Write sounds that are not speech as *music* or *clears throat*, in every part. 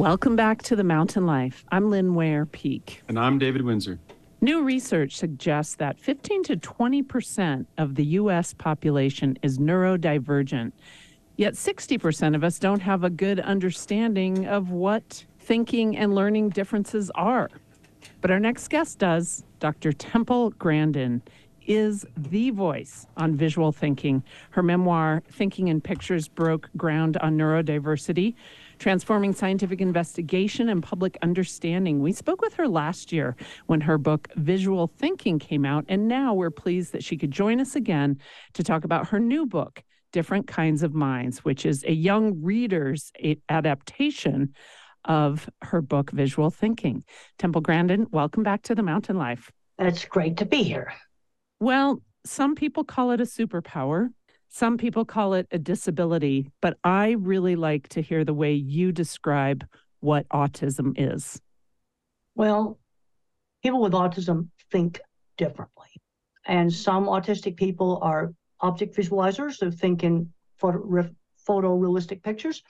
Welcome back to the Mountain Life. I'm Lynn Ware Peek. And I'm David Wintzer. New research suggests that 15 to 20 percent of the U.S. population is neurodivergent. Yet 60 percent of us don't have a good understanding of what thinking and learning differences are. But our next guest does. Dr. Temple Grandin is the voice on visual thinking. Her memoir, Thinking in Pictures, broke ground on neurodiversity transforming scientific investigation and public understanding. We spoke with her last year when her book Visual Thinking came out, and now we're pleased that she could join us again to talk about her new book, Different Kinds of Minds, which is a young reader's adaptation of her book Visual Thinking. Temple Grandin, welcome back to the Mountain Life. It's great to be here. Well, some people call it a superpower. Some people call it a disability, but I really like to hear the way you describe what autism is. Well, people with autism think differently. And some autistic people are object visualizers who think in photo, photorealistic pictures.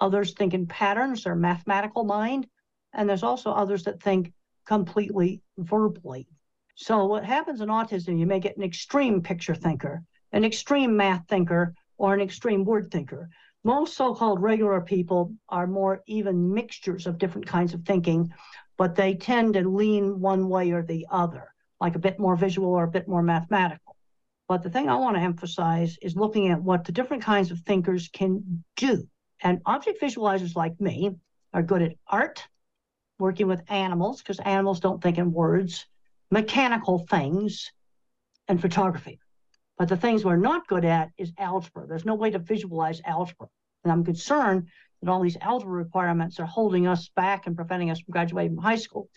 Others think in patterns, their mathematical mind. And there's also others that think completely verbally. So, what happens in autism, you may get an extreme picture thinker an extreme math thinker or an extreme word thinker. Most so called regular people are more even mixtures of different kinds of thinking, but they tend to lean one way or the other, like a bit more visual or a bit more mathematical. But the thing I want to emphasize is looking at what the different kinds of thinkers can do. And object visualizers like me are good at art, working with animals, because animals don't think in words, mechanical things, and photography. But the things we're not good at is algebra. There's no way to visualize algebra. And I'm concerned that all these algebra requirements are holding us back and preventing us from graduating from high school.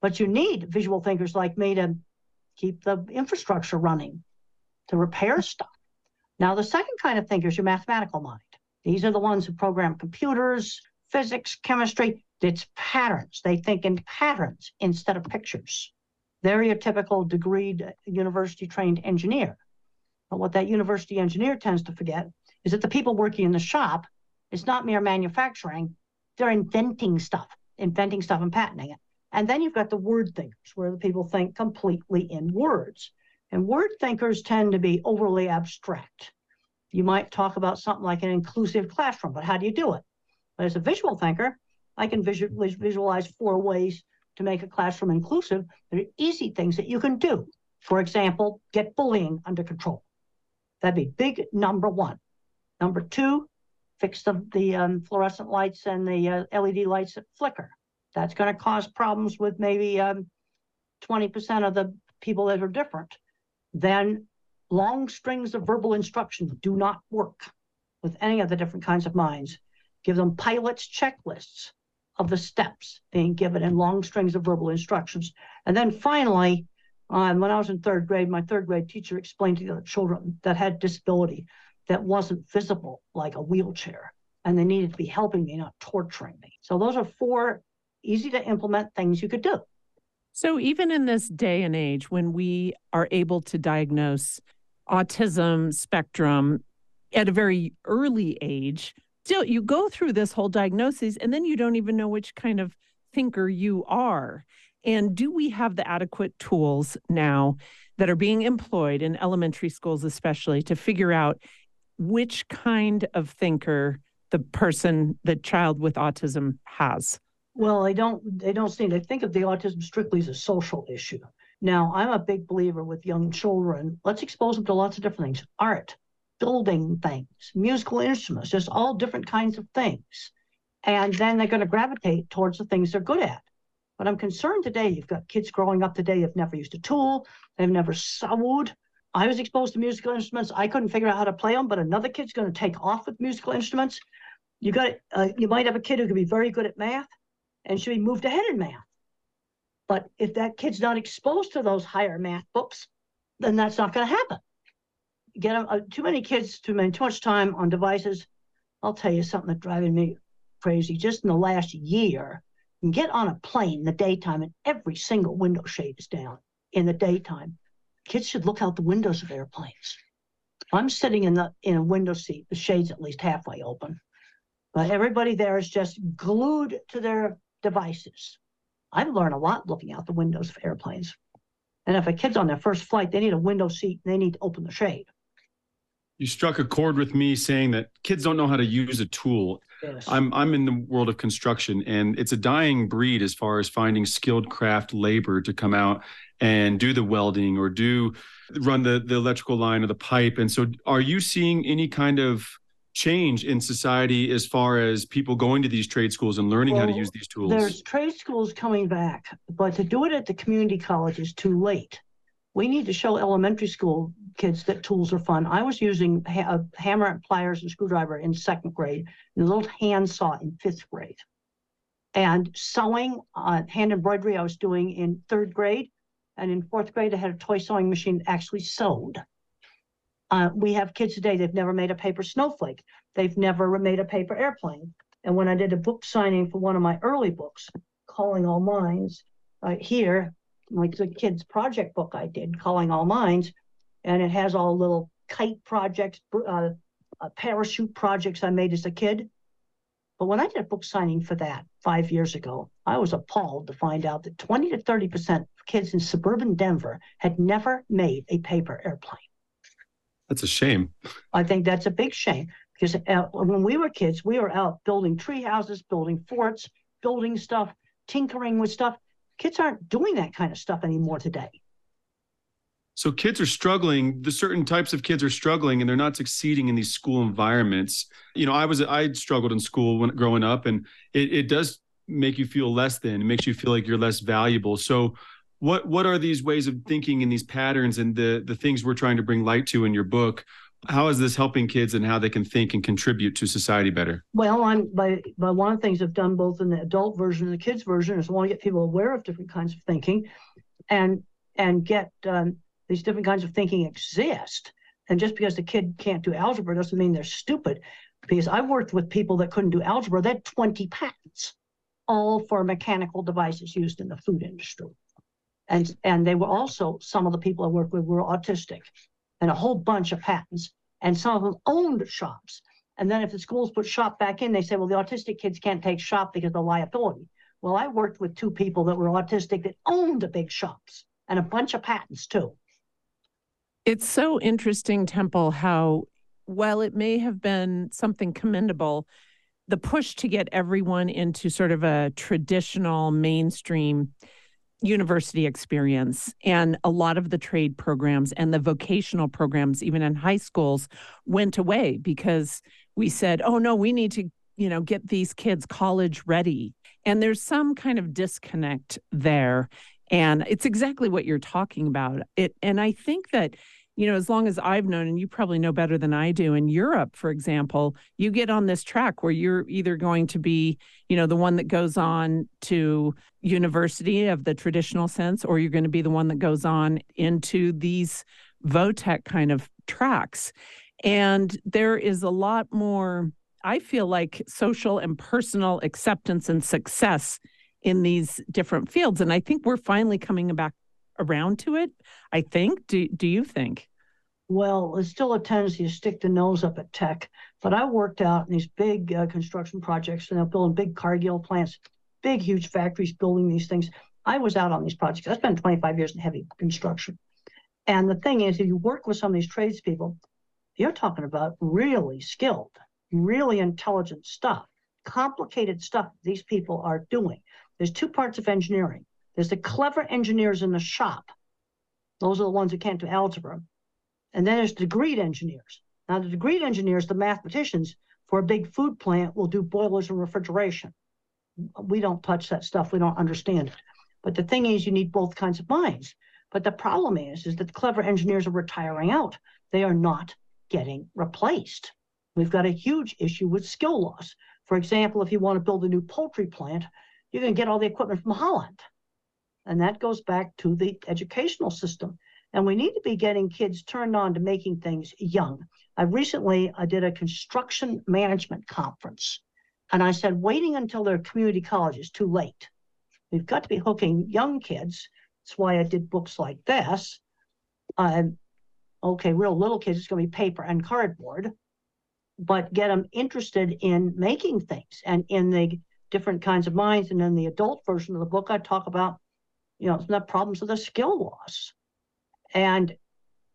But you need visual thinkers like me to keep the infrastructure running, to repair stuff. Now, the second kind of thinker is your mathematical mind. These are the ones who program computers, physics, chemistry. It's patterns. They think in patterns instead of pictures. They're your typical degreed uh, university trained engineer. But what that university engineer tends to forget is that the people working in the shop, it's not mere manufacturing, they're inventing stuff, inventing stuff and patenting it. And then you've got the word thinkers, where the people think completely in words. And word thinkers tend to be overly abstract. You might talk about something like an inclusive classroom, but how do you do it? But as a visual thinker, I can visualize, visualize four ways to make a classroom inclusive. There are easy things that you can do. For example, get bullying under control. That'd be big number one. Number two, fix the, the um, fluorescent lights and the uh, LED lights that flicker. That's going to cause problems with maybe um, 20% of the people that are different. Then long strings of verbal instruction do not work with any of the different kinds of minds. Give them pilots checklists of the steps being given in long strings of verbal instructions. And then finally, um, when I was in third grade, my third grade teacher explained to the children that had disability that wasn't visible like a wheelchair, and they needed to be helping me, not torturing me. So those are four easy to implement things you could do. So even in this day and age, when we are able to diagnose autism spectrum at a very early age, still you go through this whole diagnosis and then you don't even know which kind of thinker you are. And do we have the adequate tools now that are being employed in elementary schools, especially to figure out which kind of thinker the person, the child with autism has? Well, they don't they don't seem to think of the autism strictly as a social issue. Now, I'm a big believer with young children. Let's expose them to lots of different things. Art, building things, musical instruments, just all different kinds of things. And then they're going to gravitate towards the things they're good at. But I'm concerned today, you've got kids growing up today who've never used a tool, they've never sewed. I was exposed to musical instruments. I couldn't figure out how to play them, but another kid's going to take off with musical instruments. You got uh, you might have a kid who could be very good at math and should be moved ahead in math. But if that kid's not exposed to those higher math books, then that's not going to happen. Get uh, too many kids too many, too much time on devices. I'll tell you something that's driving me crazy. Just in the last year, and get on a plane in the daytime and every single window shade is down in the daytime. Kids should look out the windows of airplanes. I'm sitting in the in a window seat, the shade's at least halfway open. But everybody there is just glued to their devices. I've learned a lot looking out the windows of airplanes. And if a kid's on their first flight, they need a window seat. They need to open the shade. You struck a chord with me saying that kids don't know how to use a tool. Yes. I'm I'm in the world of construction and it's a dying breed as far as finding skilled craft labor to come out and do the welding or do run the the electrical line or the pipe. And so are you seeing any kind of change in society as far as people going to these trade schools and learning how to use these tools? There's trade schools coming back, but to do it at the community college is too late. We need to show elementary school kids that tools are fun. I was using a hammer and pliers and screwdriver in second grade, and a little hand saw in fifth grade. And sewing, uh, hand embroidery, I was doing in third grade. And in fourth grade, I had a toy sewing machine that actually sewed. Uh, we have kids today, they've never made a paper snowflake. They've never made a paper airplane. And when I did a book signing for one of my early books, Calling All Minds, uh, here, like the kids' project book I did, Calling All Minds, and it has all little kite projects, uh, uh, parachute projects I made as a kid. But when I did a book signing for that five years ago, I was appalled to find out that 20 to 30% of kids in suburban Denver had never made a paper airplane. That's a shame. I think that's a big shame because uh, when we were kids, we were out building tree houses, building forts, building stuff, tinkering with stuff. Kids aren't doing that kind of stuff anymore today. So kids are struggling. The certain types of kids are struggling, and they're not succeeding in these school environments. You know, I was I struggled in school when growing up, and it, it does make you feel less than. It makes you feel like you're less valuable. So, what what are these ways of thinking and these patterns and the the things we're trying to bring light to in your book? How is this helping kids and how they can think and contribute to society better? Well, I'm by by one of the things I've done both in the adult version and the kids version is I want to get people aware of different kinds of thinking, and and get um, these different kinds of thinking exist. And just because the kid can't do algebra doesn't mean they're stupid. Because I've worked with people that couldn't do algebra, they had 20 patents, all for mechanical devices used in the food industry. And and they were also some of the people I worked with were autistic, and a whole bunch of patents. And some of them owned shops. And then if the schools put shop back in, they say, well, the autistic kids can't take shop because of liability. Well, I worked with two people that were autistic that owned the big shops and a bunch of patents too. It's so interesting, Temple, how, while it may have been something commendable, the push to get everyone into sort of a traditional mainstream university experience and a lot of the trade programs and the vocational programs even in high schools went away because we said oh no we need to you know get these kids college ready. And there's some kind of disconnect there. And it's exactly what you're talking about. It and i think that you know, as long as I've known, and you probably know better than I do, in Europe, for example, you get on this track where you're either going to be, you know, the one that goes on to university of the traditional sense, or you're going to be the one that goes on into these VOTEC kind of tracks. And there is a lot more, I feel like, social and personal acceptance and success in these different fields. And I think we're finally coming back around to it. I think. Do do you think? Well, there's still a tendency to stick the nose up at tech, but I worked out in these big uh, construction projects, and they're building big Cargill plants, big, huge factories building these things. I was out on these projects. I spent 25 years in heavy construction. And the thing is, if you work with some of these tradespeople, you're talking about really skilled, really intelligent stuff, complicated stuff these people are doing. There's two parts of engineering. There's the clever engineers in the shop. Those are the ones who can't do algebra. And then there's the degreed engineers. Now, the degreed engineers, the mathematicians for a big food plant will do boilers and refrigeration. We don't touch that stuff. We don't understand it. But the thing is, you need both kinds of minds. But the problem is, is that the clever engineers are retiring out. They are not getting replaced. We've got a huge issue with skill loss. For example, if you want to build a new poultry plant, you're going to get all the equipment from Holland. And that goes back to the educational system. And we need to be getting kids turned on to making things young. I recently I did a construction management conference, and I said waiting until they're community college is too late. We've got to be hooking young kids. That's why I did books like this. Um, okay, real little kids, it's going to be paper and cardboard. but get them interested in making things and in the different kinds of minds. And in the adult version of the book, I talk about, you know, the problems of the skill loss. And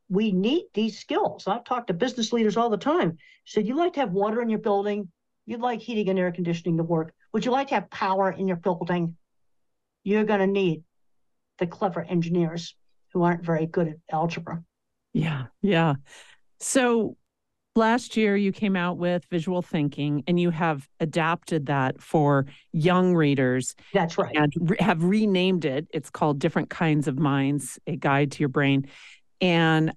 we need these skills. I've talked to business leaders all the time. Said, you like to have water in your building? You'd like heating and air conditioning to work. Would you like to have power in your building? You're going to need the clever engineers who aren't very good at algebra. Yeah, yeah. So last year you came out with visual thinking and you have adapted that for young readers That's right. and re- have renamed it. It's called Different Kinds of Minds, a guide to your brain. And,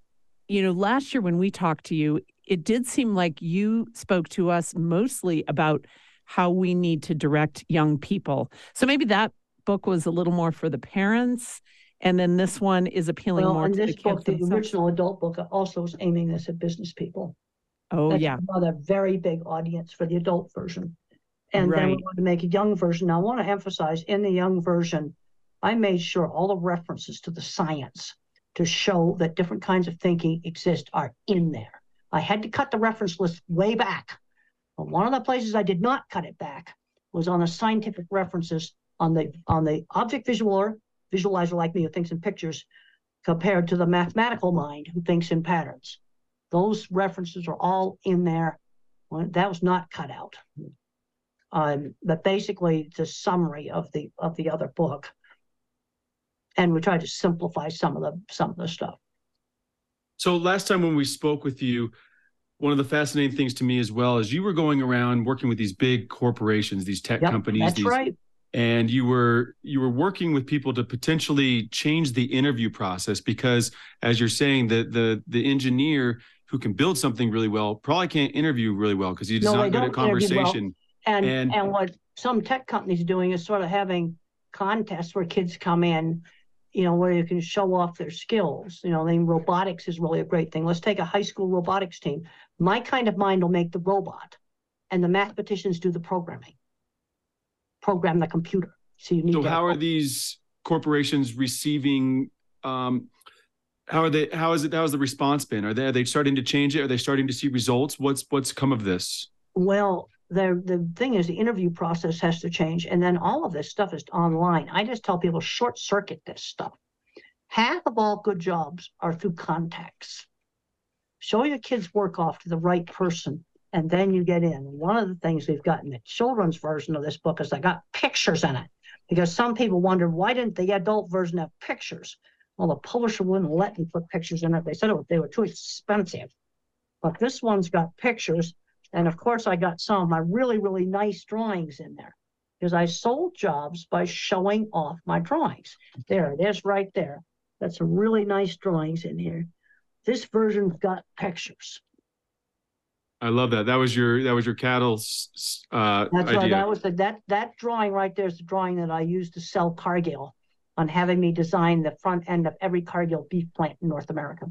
you know, last year when we talked to you, it did seem like you spoke to us mostly about how we need to direct young people. So maybe that book was a little more for the parents. And then this one is appealing Well, more in to the this kids. book, the original adult book also is aiming this at business people. Oh, That's yeah. Another very big audience for the adult version. And then we Right. want to make a young version. Now, I want to emphasize in the young version, I made sure all the references to the science to show that different kinds of thinking exist are in there. I had to cut the reference list way back. But one of the places I did not cut it back was on the scientific references on the on the object visualer, visualizer like me who thinks in pictures, compared to the mathematical mind who thinks in patterns. Those references are all in there. Well, that was not cut out. Um, but basically the summary of the of the other book. And we tried to simplify some of the some of the stuff. So last time when we spoke with you, one of the fascinating things to me as well is you were going around working with these big corporations, these tech Yep, companies, That's these, right. and you were you were working with people to potentially change the interview process because, as you're saying, the the the engineer who can build something really well probably can't interview really well because he's No, not good at interview well. conversation. And, And- and what some tech companies are doing is sort of having contests where kids come in, you know, where you can show off their skills. You know, I mean, robotics is really a great thing. Let's take a high school robotics team. My kind of mind will make the robot, and the mathematicians do the programming, program the computer. So you need So how are these corporations receiving? Um, how are they? How is it? How has the response been? Are they are they starting to change it? Are they starting to see results? What's what's come of this? Well, the the thing is, the interview process has to change, and then all of this stuff is online. I just tell people short circuit this stuff. Half of all good jobs are through contacts. Show your kids' work off to the right person, and then you get in. One of the things we've got in the children's version of this book is I got pictures in it because some people wondered why didn't the adult version have pictures? Well, the publisher wouldn't let me put pictures in it. They said it, they were too expensive. But this one's got pictures. And of course, I got some of my really, really nice drawings in there because I sold jobs by showing off my drawings. There it is right there. That's some really nice drawings in here. This version's got pictures. I love that. That was your that was your cattle uh, That's right. idea. That was the that that drawing right there is the drawing that I used to sell Cargill on having me design the front end of every Cargill beef plant in North America.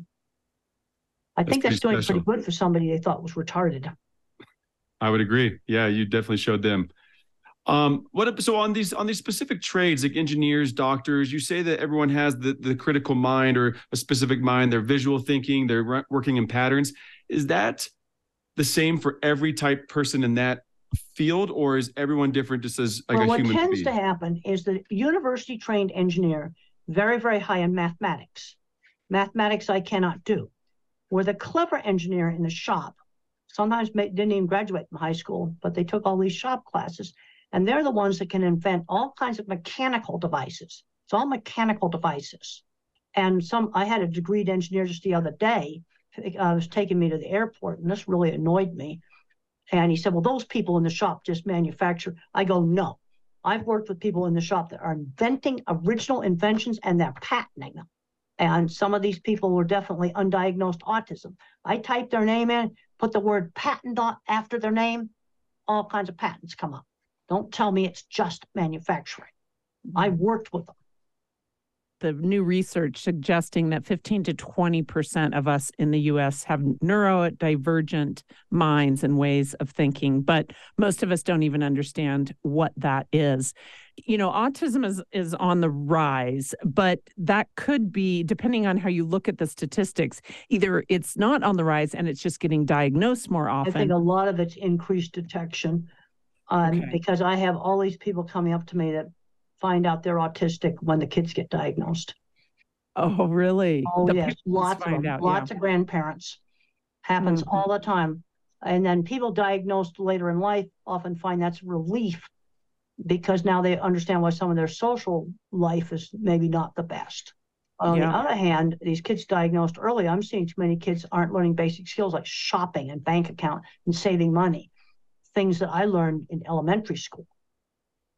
I That's think that's pretty doing special. pretty good for somebody they thought was retarded. I would agree. Yeah, you definitely showed them. Um, what so on these on these specific trades like engineers, doctors? You say that everyone has the the critical mind or a specific mind. They're visual thinking. They're working in patterns. Is that the same for every type person in that field, or is everyone different just as like well, a what human tends being? to happen is the university trained engineer, very, very high in mathematics. Mathematics I cannot do. Where the clever engineer in the shop, sometimes didn't even graduate from high school, but they took all these shop classes. And they're the ones that can invent all kinds of mechanical devices. It's all mechanical devices. And some, I had a degreed engineer just the other day, uh, was taking me to the airport, and this really annoyed me. And he said, Well, those people in the shop just manufacture. I go, No. I've worked with people in the shop that are inventing original inventions and they're patenting them. And some of these people were definitely undiagnosed autism. I type their name in, put the word patent after their name, all kinds of patents come up. Don't tell me it's just manufacturing. I worked with them. The new research suggesting that 15 to 20% of us in the US have neurodivergent minds and ways of thinking, but most of us don't even understand what that is. You know, autism is is on the rise, but that could be depending on how you look at the statistics, either it's not on the rise and it's just getting diagnosed more often. I think a lot of it's increased detection. Um, Okay. because I have all these people coming up to me that find out they're autistic when the kids get diagnosed. Oh, really? Oh, The yes, lots of them, out, lots yeah. of grandparents. Happens Mhm. all the time. And then people diagnosed later in life often find that's relief because now they understand why some of their social life is maybe not the best. On the other hand, these kids diagnosed early, I'm seeing too many kids aren't learning basic skills like shopping and bank account and saving money. Things that I learned in elementary school.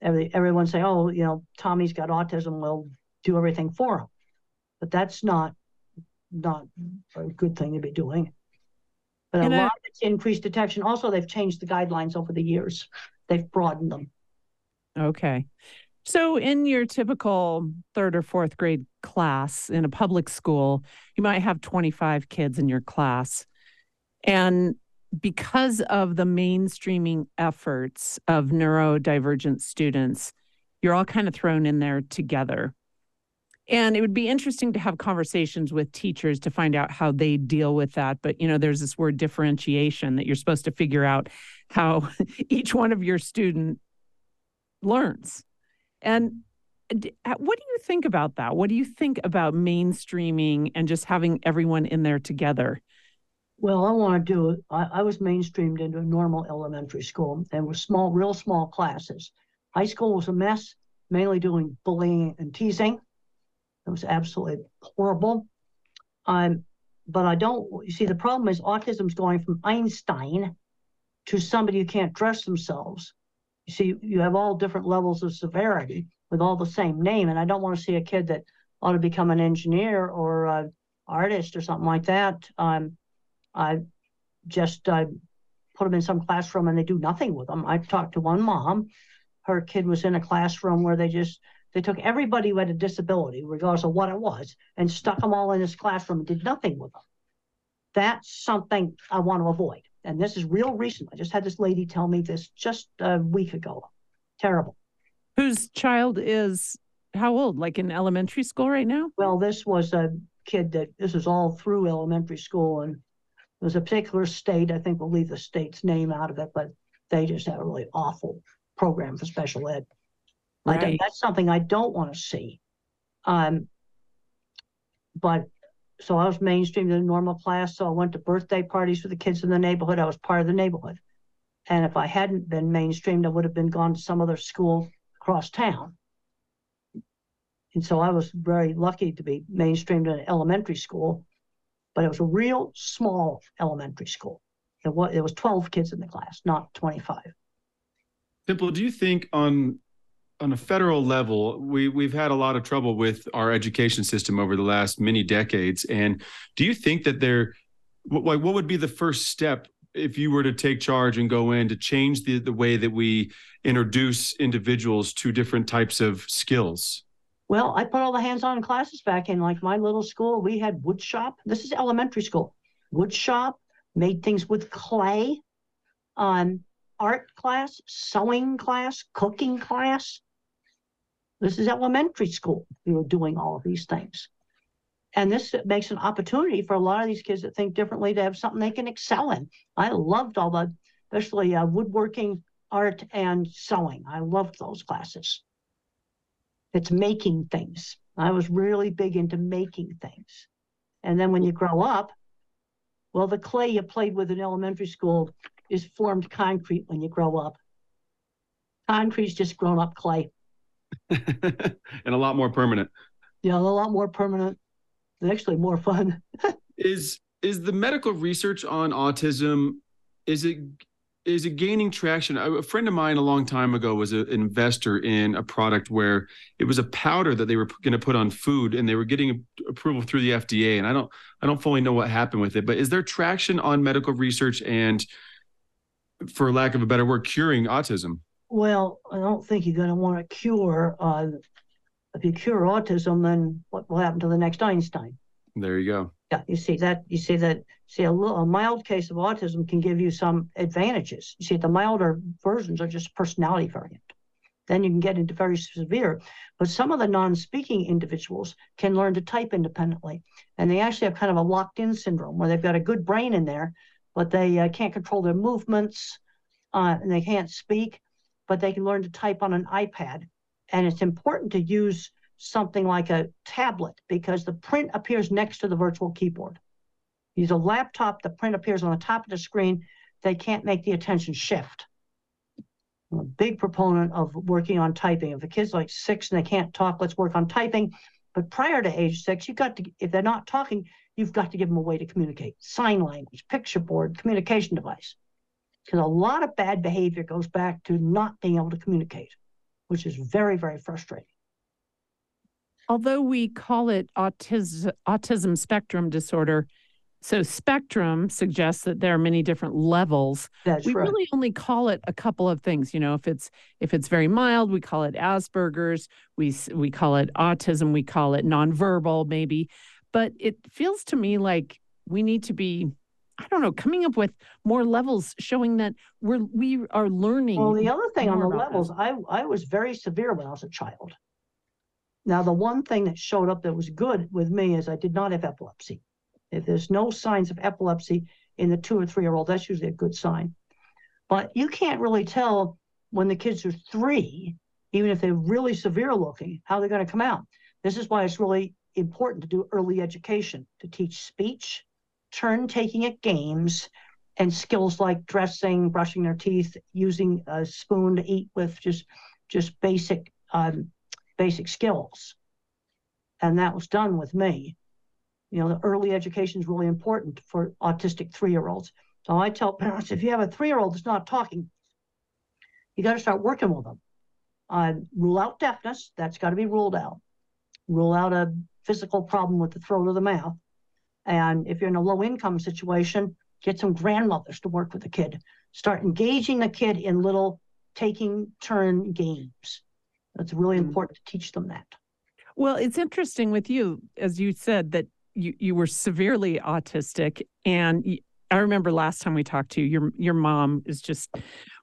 Every, everyone say, oh, you know, Tommy's got autism, we'll do everything for him. But that's not, not a good thing to be doing. But a And I- lot of it's increased detection. Also, they've changed the guidelines over the years. They've broadened them. Okay. So, in your typical third or fourth grade class in a public school, you might have 25 kids in your class. And because of the mainstreaming efforts of neurodivergent students, you're all kind of thrown in there together. And it would be interesting to have conversations with teachers to find out how they deal with that. But, you know, there's this word differentiation that you're supposed to figure out how *laughs* each one of your student learns. And uh, what do you think about that? What do you think about mainstreaming and just having everyone in there together? Well, I want to do, I, I was mainstreamed into a normal elementary school and was small, real small classes. High school was a mess, mainly doing bullying and teasing. It was absolutely horrible. Um, but I don't, you see, the problem is autism's going from Einstein to somebody who can't dress themselves. You see, you have all different levels of severity with all the same name, and I don't want to see a kid that ought to become an engineer or a artist or something like that. Um, I just uh, put them in some classroom and they do nothing with them. I talked to one mom. Her kid was in a classroom where they just they took everybody who had a disability, regardless of what it was, and stuck them all in this classroom and did nothing with them. That's something I want to avoid. And this is real recent. I just had this lady tell me this just a week ago. Terrible. Whose child is how old? Like in elementary school right now? Well, this was a kid that this is all through elementary school and there was a particular state, I think we'll leave the state's name out of it, but they just had a really awful program for special ed. I don't, Right. that's something I don't want to see. Um, but so I was mainstreamed in a normal class, so I went to birthday parties for the kids in the neighborhood. I was part of the neighborhood. And if I hadn't been mainstreamed, I would have been gone to some other school across town. And so I was very lucky to be mainstreamed in an elementary school, but it was a real small elementary school. It was, it was 12 kids in the class, not 25. Simple. Do you think on on a federal level, we we've had a lot of trouble with our education system over the last many decades, and do you think that there, what what would be the first step if you were to take charge and go in to change the the way that we introduce individuals to different types of skills? Well, I put all the hands-on classes back in. Like my little school, we had wood shop. This is elementary school. Wood shop, made things with clay. Um, art class, sewing class, cooking class. This is elementary school. We were doing all of these things. And this makes an opportunity for a lot of these kids that think differently to have something they can excel in. I loved all the, especially uh, woodworking, art, and sewing. I loved those classes. It's making things. I was really big into making things. And then when you grow up, well, the clay you played with in elementary school is formed concrete when you grow up. Concrete's just grown up clay. *laughs* and a lot more permanent. Yeah, a lot more permanent and actually more fun. *laughs* is is the medical research on autism is it is it gaining traction a friend of mine a long time ago was an investor in a product where it was a powder that they were going to put on food and they were getting approval through the FDA and I don't I don't fully know what happened with it but is there traction on medical research and for lack of a better word curing autism Well, I don't think you're going to want to cure uh, If you cure autism, then what will happen to the next Einstein? There you go. Yeah, you see that, you see that, see a little, a mild case of autism can give you some advantages. You see, the milder versions are just personality variant. Then you can get into very severe, but some of the non-speaking individuals can learn to type independently. And they actually have kind of a locked in syndrome where they've got a good brain in there, but they uh, can't control their movements uh, and they can't speak, but they can learn to type on an iPad. And it's important to use something like a tablet because the print appears next to the virtual keyboard. Use a laptop, the print appears on the top of the screen. They can't make the attention shift. I'm a big proponent of working on typing. If a kid's like six and they can't talk, let's work on typing. But prior to age six, you've got to, if they're not talking, you've got to give them a way to communicate. Sign language, picture board, communication device. Because a lot of bad behavior goes back to not being able to communicate, which is very, very frustrating. Although we call it autism, autism spectrum disorder, so spectrum suggests that there are many different levels. That's we right. really only call it a couple of things. You know, if it's if it's very mild, we call it Asperger's. We we call it autism. We call it nonverbal, maybe. But it feels to me like we need to be, I don't know, coming up with more levels showing that we're we are learning. Well, the other thing on the levels, I, I was very severe when I was a child. Now, the one thing that showed up that was good with me is I did not have epilepsy. If there's no signs of epilepsy in the two or three year old, that's usually a good sign. But you can't really tell when the kids are three, even if they're really severe looking, how they're going to come out. This is why it's really important to do early education to teach speech, turn taking at games, and skills like dressing, brushing their teeth, using a spoon to eat with, just just basic um, basic skills. And that was done with me. You know, the early education is really important for autistic three-year-olds. So I tell parents, if you have a three-year-old that's not talking, you got to start working with them. Uh, rule out deafness, that's got to be ruled out. Rule out a physical problem with the throat or the mouth. And if you're in a low income situation, get some grandmothers to work with the kid. Start engaging the kid in little taking turn games. It's really Mm. important to teach them that. Well, it's interesting with you, as you said, that you, you were severely autistic. And I remember last time we talked to you, your your mom is just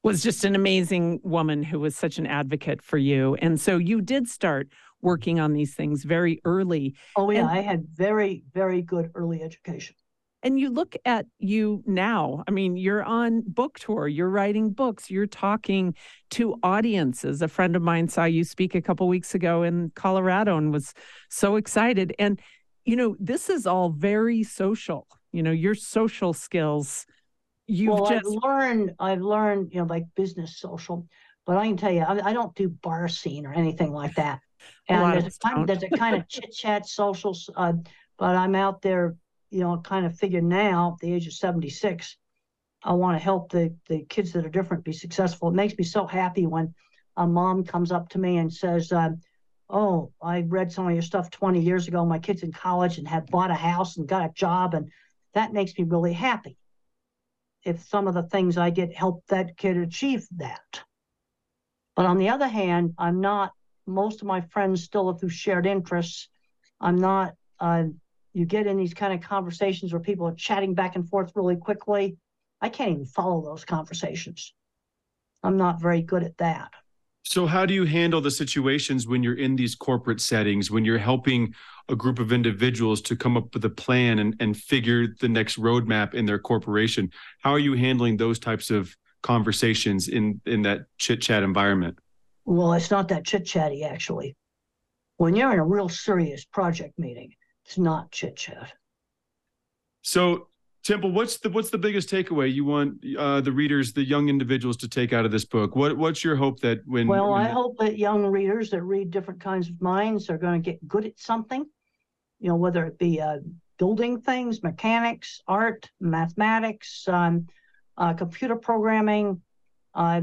was just an amazing woman who was such an advocate for you. And so you did start working on these things very early. Oh yeah, And- I had very, very good early education. And you look at you now. I mean, you're on book tour, you're writing books, you're talking to audiences. A friend of mine saw you speak a couple weeks ago in Colorado and was so excited. And, you know, this is all very social. You know, your social skills, you've well, just, I've learned, I've learned, you know, like business social, but I can tell you, I, I don't do bar scene or anything like that. *laughs* And of there's, a kind, there's a kind of *laughs* chit chat social. uh, but I'm out there, you know, kind of figure now, at the age of 76, I want to help the the kids that are different be successful. It makes me so happy when a mom comes up to me and says, um, "Oh, I read some of your stuff 20 years ago. My kid's in college and had bought a house and got a job, and that makes me really happy." If some of the things I did help that kid achieve that. But on the other hand, I'm not. Most of my friends still are through shared interests. I'm not. Uh, you get in these kind of conversations where people are chatting back and forth really quickly. I can't even follow those conversations. I'm not very good at that. So, how do you handle the situations when you're in these corporate settings, when you're helping a group of individuals to come up with a plan and, and figure the next roadmap in their corporation? How are you handling those types of conversations in, in that chit chat environment? Well, it's not that chit chatty, actually. When you're in a real serious project meeting, it's not chit chat. So, Temple, what's the what's the biggest takeaway you want uh, the readers, the young individuals, to take out of this book? What what's your hope that when Well, when I hope that young readers that read different kinds of minds are going to get good at something, you know, whether it be uh, building things, mechanics, art, mathematics, um, uh, computer programming, uh,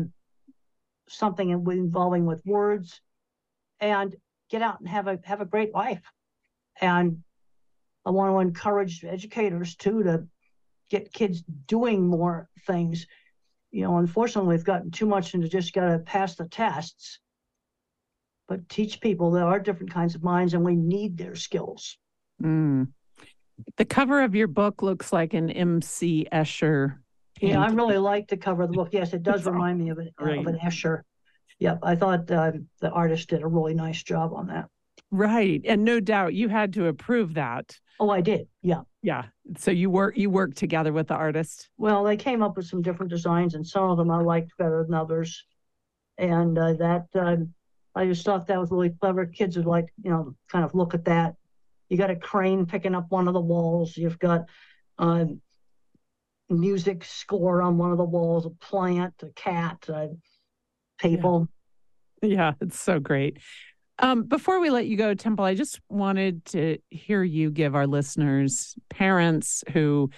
something involving with words, and get out and have a have a great life. And I want to encourage educators too to get kids doing more things you know, unfortunately, we've gotten too much into just got to pass the tests. but teach people there are different kinds of minds and we need their skills. Mm. The cover of your book looks like an M.C. Escher. Yeah, I really like the cover of the book. Yes, it does remind me of, of an Escher. Yep, I thought uh, the artist did a really nice job on that. Right. And no doubt you had to approve that. Oh, I did. Yeah. Yeah. So you work you work together with the artist. Well, they came up with some different designs, and some of them I liked better than others. And uh, that um, I just thought that was really clever. Kids would like, you know, kind of look at that. You got a crane picking up one of the walls. You've got um, music score on one of the walls, a plant, a cat, uh, people. Yeah, it's so great. Um, before we let you go, Temple, I just wanted to hear you give our listeners, parents who,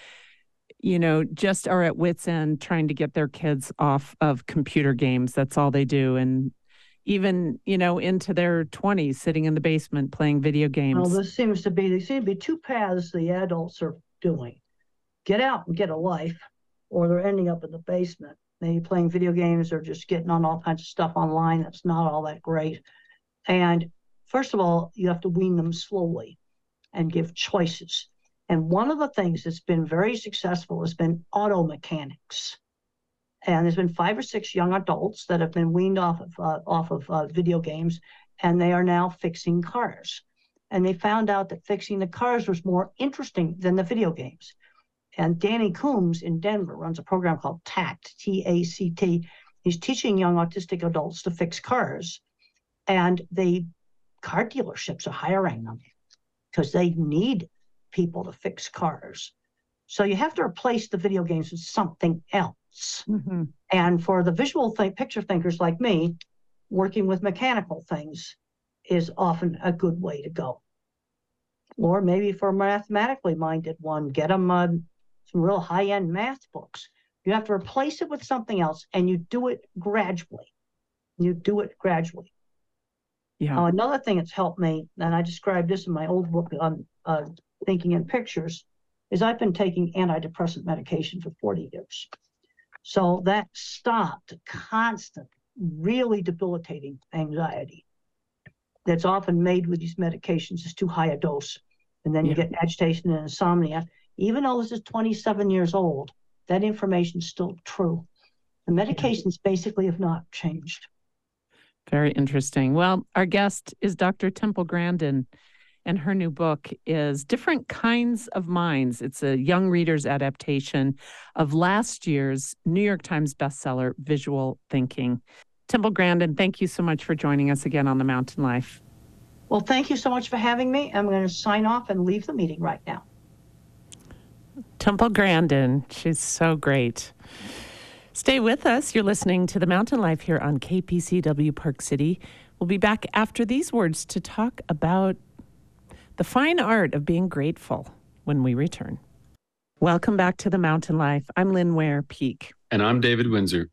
you know, just are at wits' end trying to get their kids off of computer games. That's all they do. And even, you know, into their 20s, sitting in the basement playing video games. Well, this seems to be there seem to be two paths the adults are doing: get out and get a life, or they're ending up in the basement, maybe playing video games or just getting on all kinds of stuff online that's not all that great. And first of all, you have to wean them slowly and give choices. And one of the things that's been very successful has been auto mechanics. And there's been five or six young adults that have been weaned off of uh, off of uh, video games, and they are now fixing cars. And they found out that fixing the cars was more interesting than the video games. And Danny Combs in Denver runs a program called TACT, T A C T. He's teaching young autistic adults to fix cars. And the car dealerships are hiring them because they need people to fix cars. So you have to replace the video games with something else. Mhm. And for the visual think, picture thinkers like me, working with mechanical things is often a good way to go. Or maybe for a mathematically minded one, get them uh, some real high end math books. You have to replace it with something else, and you do it gradually. You do it gradually. Yeah. Uh, another thing that's helped me, and I described this in my old book on uh, Thinking in Pictures, is I've been taking antidepressant medication for 40 years. So that stopped constant, really debilitating anxiety that's often made with these medications is too high a dose. And then you Yeah. get agitation and insomnia. Even though this is 27 years old, that information is still true. The medications basically have not changed. Very interesting. Well, our guest is Dr. Temple Grandin, and her new book is Different Kinds of Minds. It's a young reader's adaptation of last year's New York Times bestseller, Visual Thinking. Temple Grandin, thank you so much for joining us again on The Mountain Life. Well, thank you so much for having me. I'm going to sign off and leave the meeting right now. Temple Grandin, she's so great. Stay with us. You're listening to The Mountain Life here on KPCW Park City. We'll be back after these words to talk about the fine art of being grateful when we return. Welcome back to The Mountain Life. I'm Lynn Ware Peek. And I'm David Wintzer.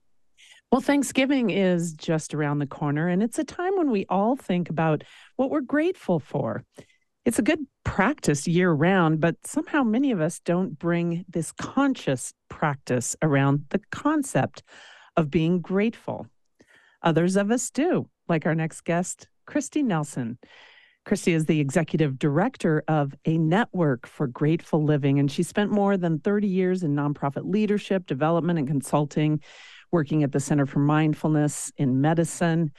Well, Thanksgiving is just around the corner, and it's a time when we all think about what we're grateful for. It's a good practice year round, but somehow many of us don't bring this conscious practice around the concept of being grateful. Others of us do, like our next guest, Kristi Nelson. Kristi is the executive director of a network for grateful living, and she spent more than 30 years in nonprofit leadership, development, and consulting, working at the Center for Mindfulness in Medicine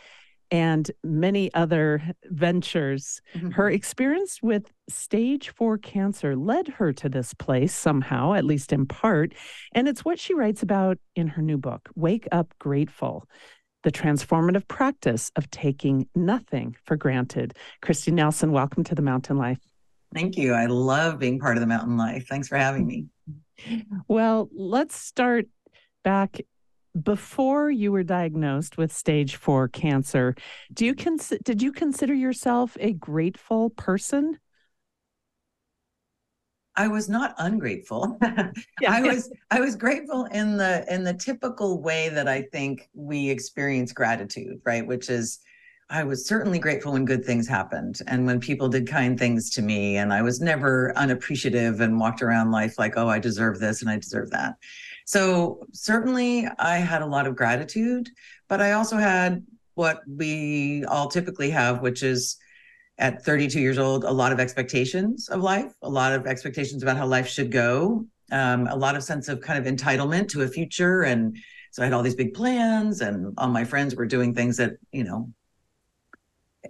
and many other ventures. Her mm-hmm. experience with stage four cancer led her to this place somehow, at least in part. And it's what she writes about in her new book, Wake Up Grateful The Transformative Practice of Taking Nothing for Granted. Kristi Nelson, welcome to the Mountain Life. Thank you. I love being part of the mountain life. Thanks for having me. Well, let's start back before you were diagnosed with stage 4 cancer. Do you cons- did you consider yourself a grateful person? I was not ungrateful. *laughs* I was I was grateful in the in the typical way that I think we experience gratitude, right? Which is I was certainly grateful when good things happened and when people did kind things to me and I was never unappreciative and walked around life like, "Oh, I deserve this and I deserve that." So, certainly I had a lot of gratitude, but I also had what we all typically have, which is at 32 years old, a lot of expectations of life, a lot of expectations about how life should go, um, a lot of sense of kind of entitlement to a future. And so I had all these big plans, and all my friends were doing things that, you know,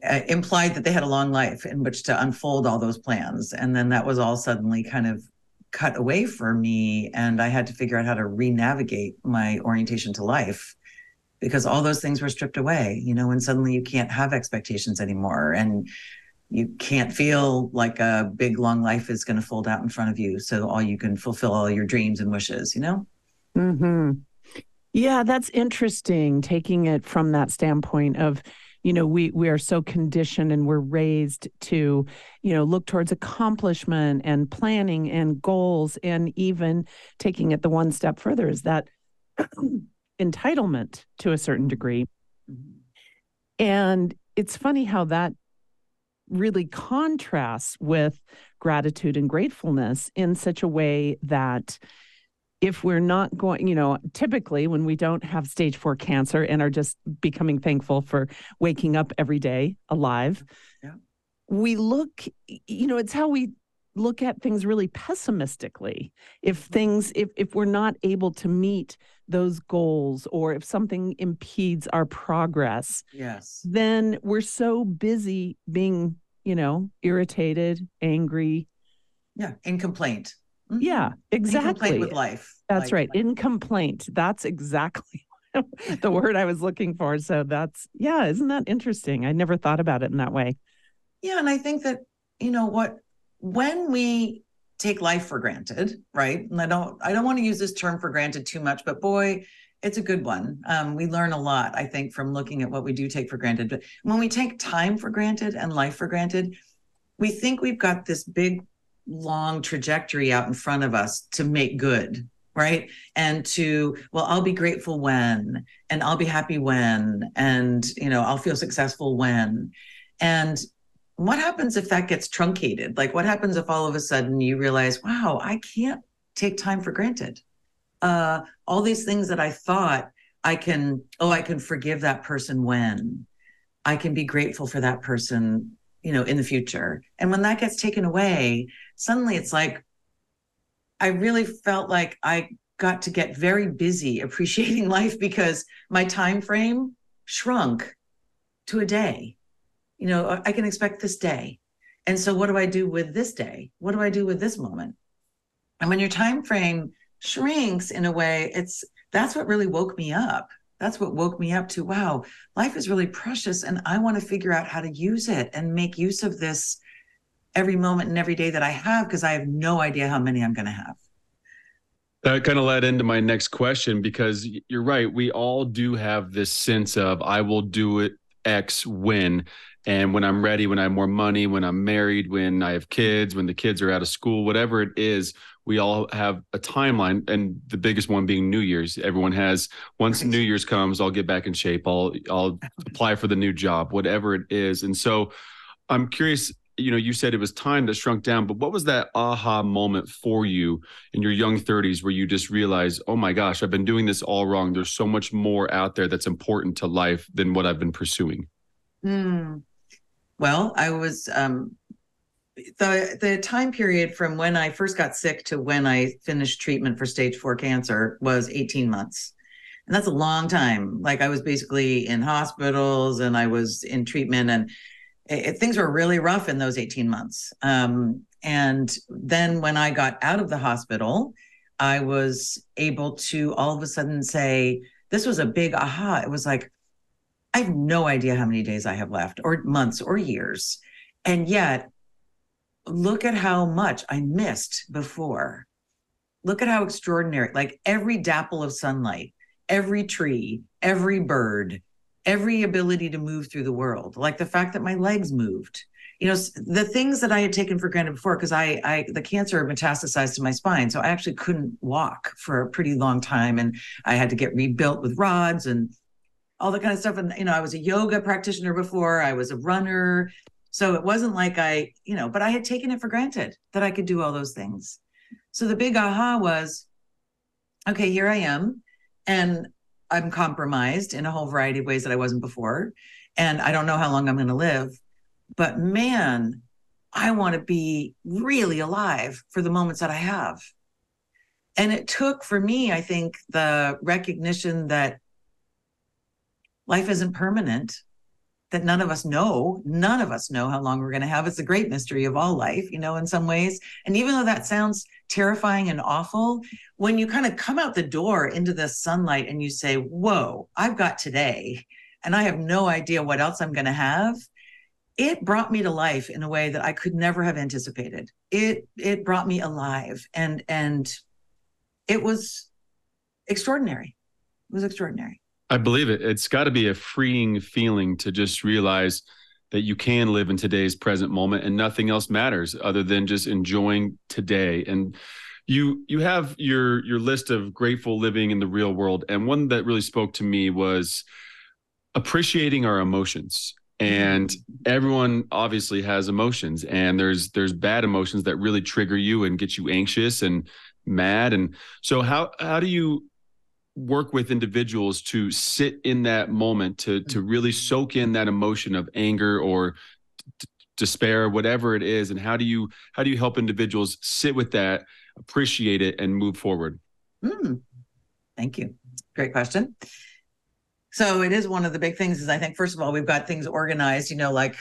uh, implied that they had a long life in which to unfold all those plans. And then that was all suddenly kind of cut away for me. And I had to figure out how to re navigate my orientation to life because all those things were stripped away, you know, and suddenly you can't have expectations anymore. And you can't feel like a big long life is going to fold out in front of you. So all you can fulfill all your dreams and wishes, you know? Hmm. Yeah, that's interesting. Taking it from that standpoint of, you know, we we are so conditioned and we're raised to, you know, look towards accomplishment and planning and goals, and even taking it the one step further is that *clears throat* entitlement to a certain degree. Mm-hmm. And it's funny how that really contrasts with gratitude and gratefulness in such a way that if we're not going, you know, typically when we don't have stage four cancer and are just becoming thankful for waking up every day alive, Yeah. we look, you know, it's how we look at things really pessimistically. If mm-hmm. things, if if we're not able to meet those goals or if something impedes our progress, Yes. then we're so busy being, you know, irritated, angry. Yeah. In complaint. Mhm. Yeah, In exactly. with life. That's Like- right. In complaint. That's exactly *laughs* the word I was looking for. So that's, yeah, isn't that interesting? I never thought about it in that way. Yeah, and I think that you know what when we take life for granted, right? And I don't I don't want to use this term for granted too much, but boy, it's a good one. Um, we learn a lot, I think, from looking at what we do take for granted. But when we take time for granted and life for granted, we think we've got this big, long trajectory out in front of us to make good, right? And to, well, I'll be grateful when, and I'll be happy when, and you know, I'll feel successful when. And what happens if that gets truncated? Like, what happens if all of a sudden you realize, wow, I can't take time for granted? Uh, all these things that I thought I can, oh, I can forgive that person when I can be grateful for that person, you know, in the future. And when that gets taken away, suddenly it's like, I really felt like I got to get very busy *laughs* appreciating life because my time frame shrunk to a day. You know i can expect this day. And so what do i do with this day? What do i do with this moment? And when your time frame shrinks in a way it's that's what really woke me up that's what woke me up to wow life is really precious and i want to figure out how to use it and make use of this every moment and every day that i have because i have no idea how many i'm going to have That kind of led into my next question because you're right. We all do have this sense of I will do it X when. And when I'm ready, when I have more money, when I'm married, when I have kids, when the kids are out of school, whatever it is, we all have a timeline. And the biggest one being New Year's. Everyone has once. New Year's comes, I'll get back in shape. I'll I'll apply for the new job, whatever it is. And so I'm curious, you know, you said it was time that shrunk down, but what was that aha moment for you in your young 30s where you just realized, oh my gosh, I've been doing this all wrong. There's so much more out there that's important to life than what I've been pursuing. Hmm. Well, I was um, the the time period from when I first got sick to when I finished treatment for stage four cancer was 18 months. And that's a long time. Like I was basically in hospitals and I was in treatment and it, things were really rough in those 18 months. Um, and then when I got out of the hospital, I was able to all of a sudden say, this was a big aha. It was like, I have no idea how many days I have left, or months, or years. And yet, look at how much I missed before. Look at how extraordinary, like every dapple of sunlight, every tree, every bird, every ability to move through the world, like the fact that my legs moved. You know, the things that I had taken for granted before, because I, I, the cancer metastasized to my spine. So I actually couldn't walk for a pretty long time. And I had to get rebuilt with rods and all that kind of stuff. And, you know, I was a yoga practitioner before, I was a runner. So it wasn't like I, you know, but I had taken it for granted that I could do all those things. So the big aha was okay, here I am. And I'm compromised in a whole variety of ways that I wasn't before. And I don't know how long I'm going to live. But man, I want to be really alive for the moments that I have. And it took for me, I think, the recognition that life isn't permanent, that none of us know, none of us know how long we're going to have. It's a great mystery of all life, you know, in some ways. And even though that sounds terrifying and awful, when you kind of come out the door into the sunlight and you say, Whoa, I've got today, and I have no idea what else I'm going to have. It brought me to life in a way that I could never have anticipated. It it brought me alive and and it was extraordinary. It was extraordinary. I believe it. It's got to be a freeing feeling to just realize that you can live in today's present moment and nothing else matters other than just enjoying today. And you you have your your list of grateful living in the real world and one that really spoke to me was appreciating our emotions and everyone obviously has emotions and there's there's bad emotions that really trigger you and get you anxious and mad and so how how do you work with individuals to sit in that moment to to really soak in that emotion of anger or d- despair whatever it is and how do you how do you help individuals sit with that appreciate it and move forward? Mm, thank you. Great question. So it is one of the big things is i think first of all we've got things organized you know like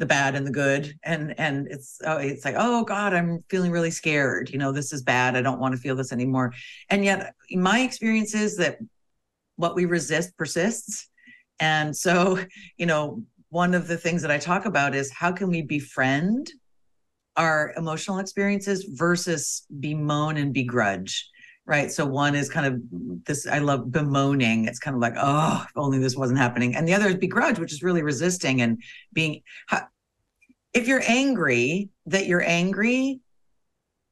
the bad and the good. And and it's oh it's like oh god i'm feeling really scared. You know this is bad. I don't want to feel this anymore. And yet my experience is that what we resist persists. And so *laughs* you know one of the things that i talk about is how can we befriend our emotional experiences versus bemoan and begrudge right so one is kind of this i love bemoaning it's kind of like oh if only this wasn't happening and the other is begrudge which is really resisting and being if you're angry that you're angry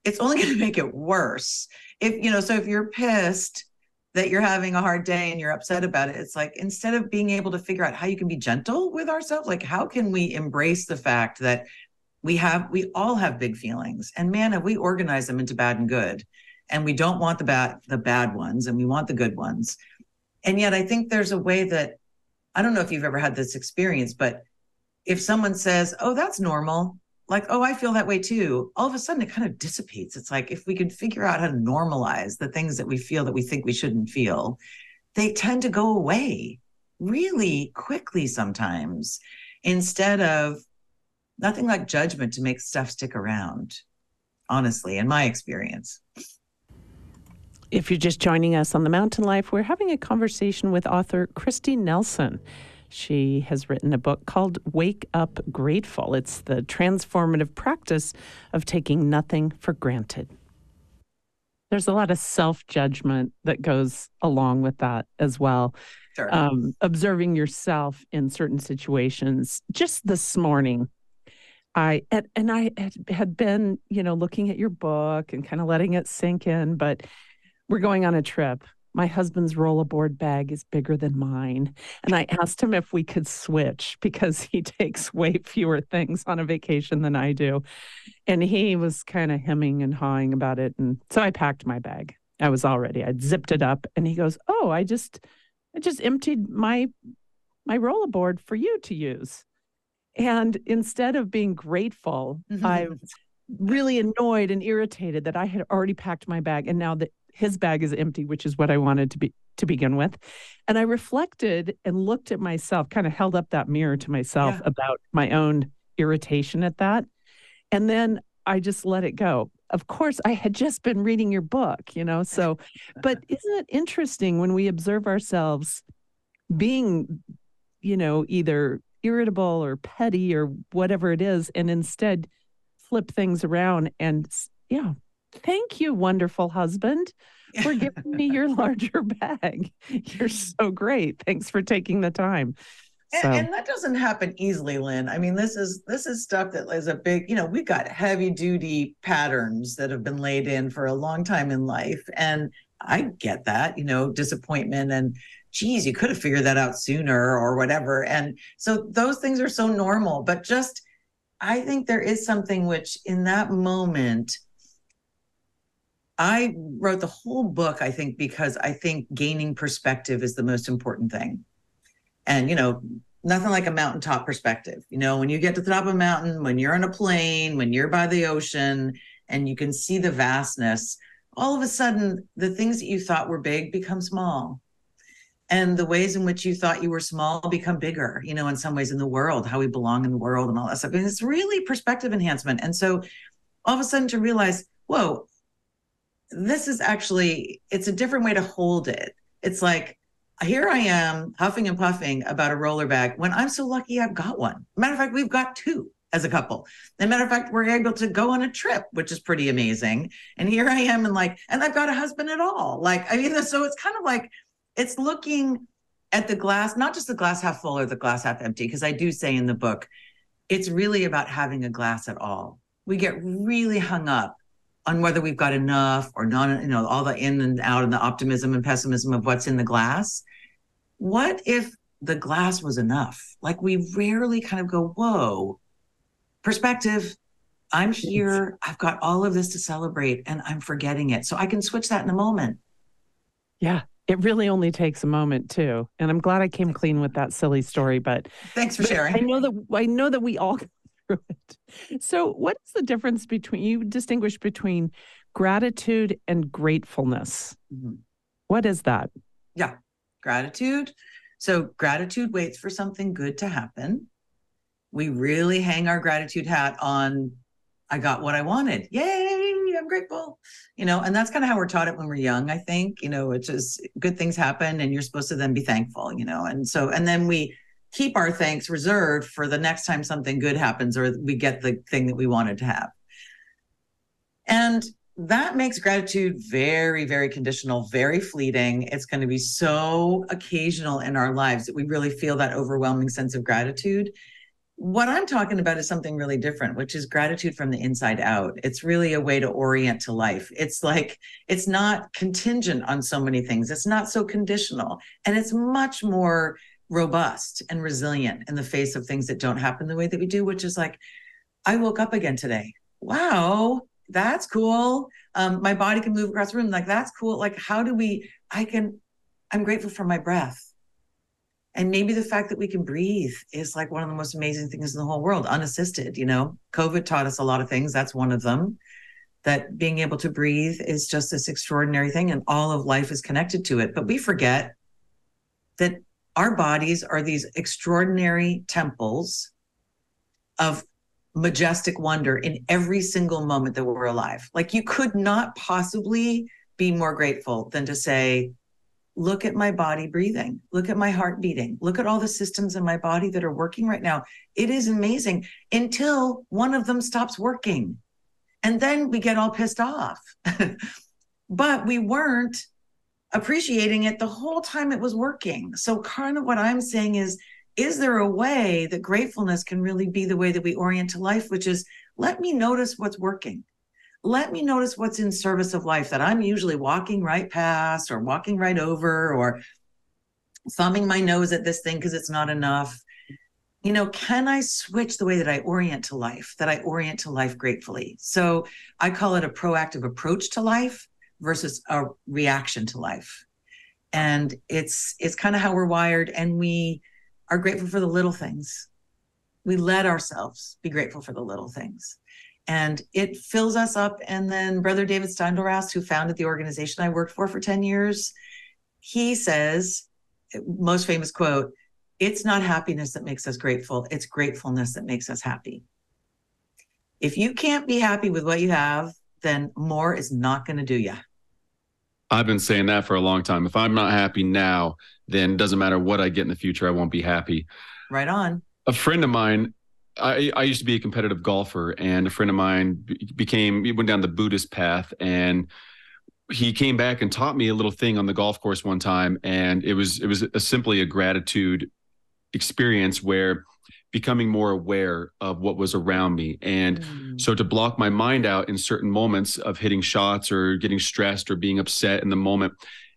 it's only *laughs* going to make it worse. If you know so if you're pissed that you're having a hard day and you're upset about it it's like instead of being able to figure out how you can be gentle with ourselves like how can we embrace the fact that we have we all have big feelings and man have we organized them into bad and good and we don't want the bad the bad ones and we want the good ones. And yet i think there's a way that i don't know if you've ever had this experience but if someone says oh that's normal like oh i feel that way too all of a sudden it kind of dissipates. It's like if we could figure out how to normalize the things that we feel that we think we shouldn't feel they tend to go away really quickly sometimes instead of nothing like judgment to make stuff stick around honestly in my experience if you're just joining us on the Mountain Life, we're having a conversation with author Kristi Nelson. She has written a book called Wake Up Grateful. It's the transformative practice of taking nothing for granted. There's a lot of self judgment that goes along with that as well. Sure. Um, observing yourself in certain situations. Just this morning, I and, and I had, had been, you know, looking at your book and kind of letting it sink in, but we're going on a trip. My husband's rollerboard bag is bigger than mine. And I asked him if we could switch because he *laughs* takes way fewer things on a vacation than I do. And he was kind of hemming and hawing about it. And so I packed my bag. I was all ready. I'd zipped it up and he goes, Oh, I just I just emptied my my rollerboard for you to use. And instead of being grateful, mm-hmm. I was really annoyed and irritated that I had already packed my bag and now that his bag is empty, which is what I wanted to be to begin with. And I reflected and looked at myself, kind of held up that mirror to myself Yeah. about my own irritation at that. And then I just let it go. Of course, I had just been reading your book, you know. So, *laughs* but isn't it interesting when we observe ourselves being, you know, either irritable or petty or whatever it is, and instead flip things around and, yeah, thank you, wonderful husband, for giving *laughs* me your larger bag. You're so great. Thanks for taking the time. And, So, and that doesn't happen easily, Lynn. I mean, this is this is stuff that is a big, you know, we've got heavy duty patterns that have been laid in for a long time in life. And I get that, you know, disappointment and geez, you could have figured that out sooner or whatever. And so those things are so normal, but just I think there is something which in that moment I wrote the whole book, I think, because I think gaining perspective is the most important thing. And, you know, nothing like a mountaintop perspective. You know, when you get to the top of a mountain, when you're on a plane, when you're by the ocean and you can see the vastness, all of a sudden the things that you thought were big become small. And the ways in which you thought you were small become bigger, you know, in some ways in the world, how we belong in the world and all that stuff. And it's really perspective enhancement. And so all of a sudden to realize, whoa, this is actually, it's a different way to hold it. It's like, here I am huffing and puffing about a roller bag when I'm so lucky I've got one. Matter of fact, we've got two as a couple. And matter of fact, we're able to go on a trip, which is pretty amazing. And here I am and like, and I've got a husband at all. Like, I mean, so it's kind of like it's looking at the glass, not just the glass half full or the glass half empty, because I do say in the book, it's really about having a glass at all. We get really hung up on whether we've got enough or not, you know, all the in and out and the optimism and pessimism of what's in the glass what if the glass was enough? Like we rarely kind of go, whoa, perspective. I'm here. I've got all of this to celebrate and I'm forgetting it. So I can switch that in a moment. Yeah. It really only takes a moment too. And I'm glad I came clean with that silly story, but thanks for but sharing. I know that I know that we all through it. So what is the difference between you distinguish between gratitude and gratefulness? Mm-hmm. What is that? Yeah gratitude. So gratitude waits for something good to happen. We really hang our gratitude hat on I got what I wanted. Yay, I'm grateful. You know, and that's kind of how we're taught it when we're young, I think, you know, it's just good things happen and you're supposed to then be thankful, you know. And so and then we keep our thanks reserved for the next time something good happens or we get the thing that we wanted to have. And that makes gratitude very, very conditional, very fleeting. It's going to be so occasional in our lives that we really feel that overwhelming sense of gratitude. What I'm talking about is something really different, which is gratitude from the inside out. It's really a way to orient to life. It's like, it's not contingent on so many things, it's not so conditional, and it's much more robust and resilient in the face of things that don't happen the way that we do, which is like, I woke up again today. Wow, that's cool. Um, my body can move across the room. Like, that's cool. Like, how do we, I can, I'm grateful for my breath. And maybe the fact that we can breathe is like one of the most amazing things in the whole world, unassisted. You know, COVID taught us a lot of things. That's one of them. That being able to breathe is just this extraordinary thing, and all of life is connected to it. But we forget that our bodies are these extraordinary temples of majestic wonder in every single moment that we're alive. Like you could not possibly be more grateful than to say, look at my body breathing, look at my heart beating, look at all the systems in my body that are working right now. It is amazing until one of them stops working. And then we get all pissed off. *laughs* but we weren't appreciating it the whole time it was working. So, kind of what I'm saying is, is there a way that gratefulness can really be the way that we orient to life, which is let me notice what's working. Let me notice what's in service of life that I'm usually walking right past or walking right over or thumbing my nose at this thing because it's not enough. You know, can I switch the way that I orient to life, that I orient to life gratefully? So I call it a proactive approach to life versus a reaction to life. And it's it's kind of how we're wired and we are grateful for the little things. We let ourselves be grateful for the little things. And it fills us up. And then Brother David Steindl-Rast, who founded the organization I worked for for 10 years, he says, most famous quote, it's not happiness that makes us grateful, it's gratefulness that makes us happy. If you can't be happy with what you have, then more is not going to do you. I've been saying that for a long time. If I'm not happy now, then it doesn't matter what I get in the future, I won't be happy. Right on. A friend of mine, I, I used to be a competitive golfer, and a friend of mine became, he went down the Buddhist path, and he came back and taught me a little thing on the golf course one time, and it was it was a, simply a gratitude experience where becoming more aware of what was around me. And mm. so to block my mind out in certain moments of hitting shots or getting stressed or being upset in the moment,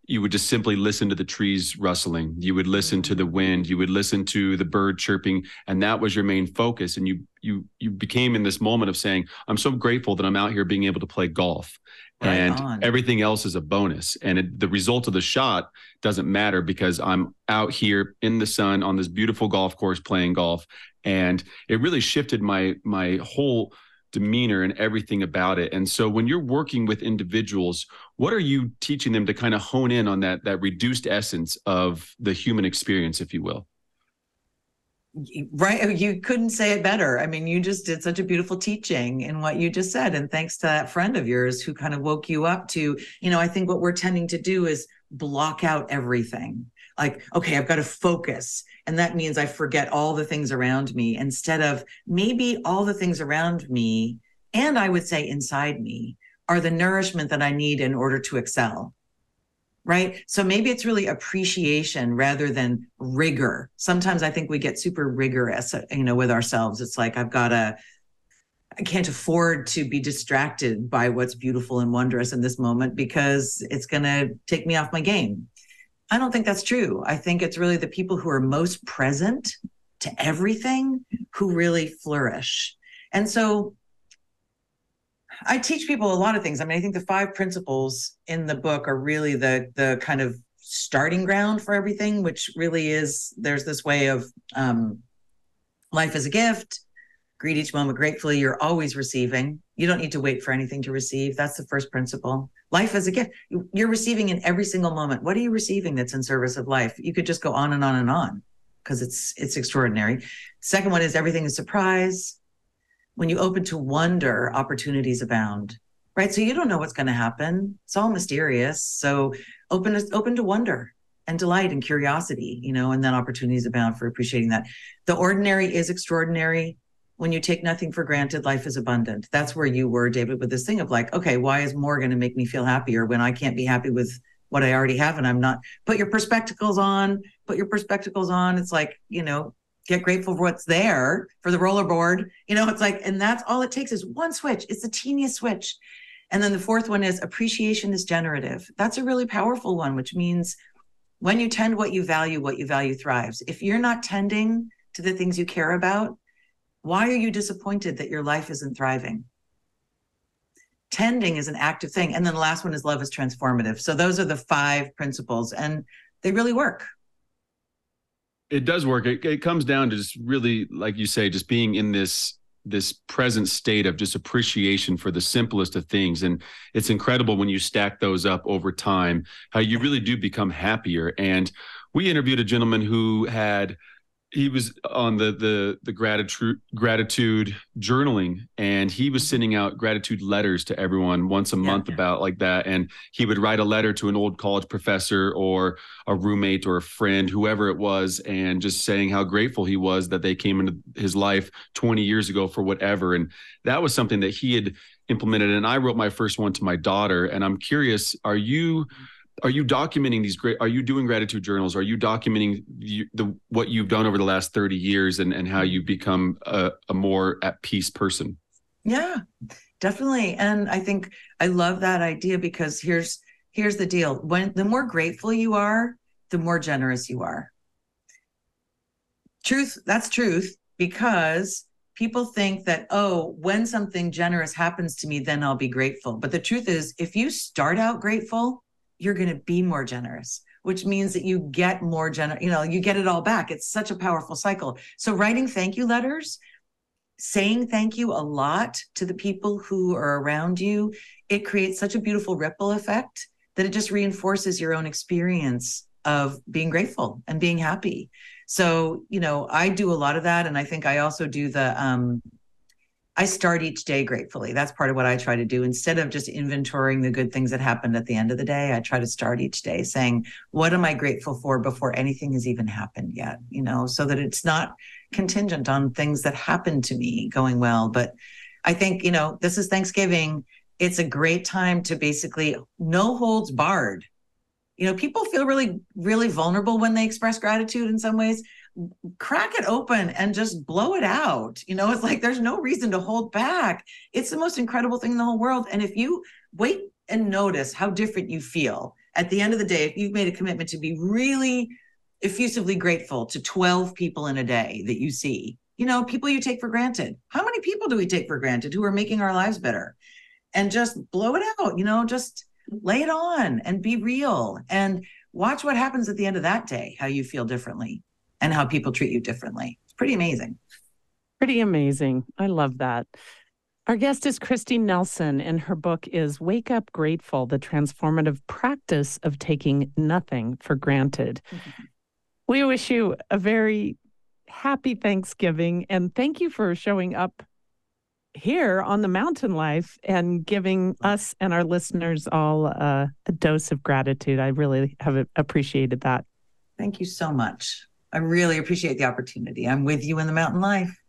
you would just simply listen to the trees rustling. You would listen to the wind. You would listen to the bird chirping. And that was your main focus. And you you you became in this moment of saying i'm so grateful that i'm out here being able to play golf Right and on. everything else is a bonus. And it, the result of the shot doesn't matter because i'm out here in the sun on this beautiful golf course playing golf. And it really shifted my my whole demeanor and everything about it. And so when you're working with individuals what are you teaching them to kind of hone in on that that reduced essence of the human experience if you will Right. Uh, you couldn't say it better. I mean, you just did such a beautiful teaching in what you just said. And thanks to that friend of yours who kind of woke you up to, you know, I think what we're tending to do is block out everything. Like, okay, I've got to focus. And that means I forget all the things around me instead of maybe all the things around me, and I would say inside me, are the nourishment that I need in order to excel right? So maybe it's really appreciation rather than rigor. Sometimes i think we get super rigorous uh, you know with ourselves. It's like i've got to i can't afford to be distracted by what's beautiful and wondrous in this moment because it's going to take me off my game. I don't think that's true. I think it's really the people who are most present to everything who really flourish. And so I teach people a lot of things. I mean, I think the five principles in the book are really the the kind of starting ground for everything, which really is there's this way of um, life is a gift. Greet each moment gratefully. You're always receiving. You don't need to wait for anything to receive. That's the first principle. Life is a gift. You're receiving in every single moment. What are you receiving that's in service of life? You could just go on and on and on because it's it's extraordinary. Second one is everything is surprise when you open to wonder, opportunities abound. Right. So you don't know what's going to happen. It's all mysterious. So open open to wonder and delight and curiosity, you know, and then opportunities abound for appreciating that. The ordinary is extraordinary. When you take nothing for granted, life is abundant. That's where you were, David, with this thing of like, okay, why is more going to make me feel happier when I can't be happy with what I already have and I'm not? Put your perspectacles on, put your perspectacles on. It's like, you know, get grateful for what's there for the rollerboard. You know, it's like, and that's all it takes is one switch. It's the teeniest switch. And then the fourth one is appreciation is generative. That's a really powerful one, which means when you tend what you value, what you value thrives. If you're not tending to the things you care about, why are you disappointed that your life isn't thriving? Tending is an active thing. And then the last one is love is transformative. So those are the five principles, and they really work it does work. It, it comes down to just really, like you say, just being in this this present state of just appreciation for the simplest of things and it's incredible when you stack those up over time how you really do become happier and we interviewed a gentleman who had he was on the the the gratitude gratitude journaling and he was sending out gratitude letters to everyone once a Yeah, month yeah. about like that and he would write a letter to an old college professor or a roommate or a friend whoever it was and just saying how grateful he was that they came into his life 20 years ago for whatever and that was something that he had implemented and I wrote my first one to my daughter and I'm curious are you are you documenting these great are you doing gratitude journals are you documenting you, the what you've done over the last 30 years and and how you've become a, a more at peace person Yeah, definitely. And I think I love that idea because here's here's the deal. When the more grateful you are, the more generous you are. Truth, that's truth because people think that oh, when something generous happens to me then I'll be grateful. But the truth is if you start out grateful, you're going to be more generous. Which means that you get more gener, you know, you get it all back. It's such a powerful cycle. So writing thank you letters, saying thank you a lot to the people who are around you, it creates such a beautiful ripple effect that it just reinforces your own experience of being grateful and being happy. So, you know, I do a lot of that. And I think I also do the, um, I start each day gratefully. That's part of what I try to do. Instead of just inventorying the good things that happened at the end of the day, I try to start each day saying, what am I grateful for before anything has even happened yet? You know, so that it's not contingent on things that happened to me going well. But I think, you know, this is Thanksgiving. It's a great time to basically no holds barred. You know, people feel really, really vulnerable when they express gratitude in some ways. Crack it open and just blow it out. You know, it's like there's no reason to hold back. It's the most incredible thing in the whole world. And if you wait and notice how different you feel at the end of the day, if you've made a commitment to be really effusively grateful to 12 people in a day that you see, you know, people you take for granted. How many people do we take for granted who are making our lives better? And just blow it out, you know, just lay it on and be real and watch what happens at the end of that day, how you feel differently and how people treat you differently. It's pretty amazing. Pretty amazing. I love that. Our guest is Kristi Nelson, and her book is Wake Up Grateful The Transformative Practice of Taking Nothing for Granted. Mm-hmm. We wish you a very happy Thanksgiving and thank you for showing up here on the Mountain Life and giving us and our listeners all uh, a dose of gratitude. I really have appreciated that. Thank you so much. I really appreciate the opportunity. I'm with you in the mountain life.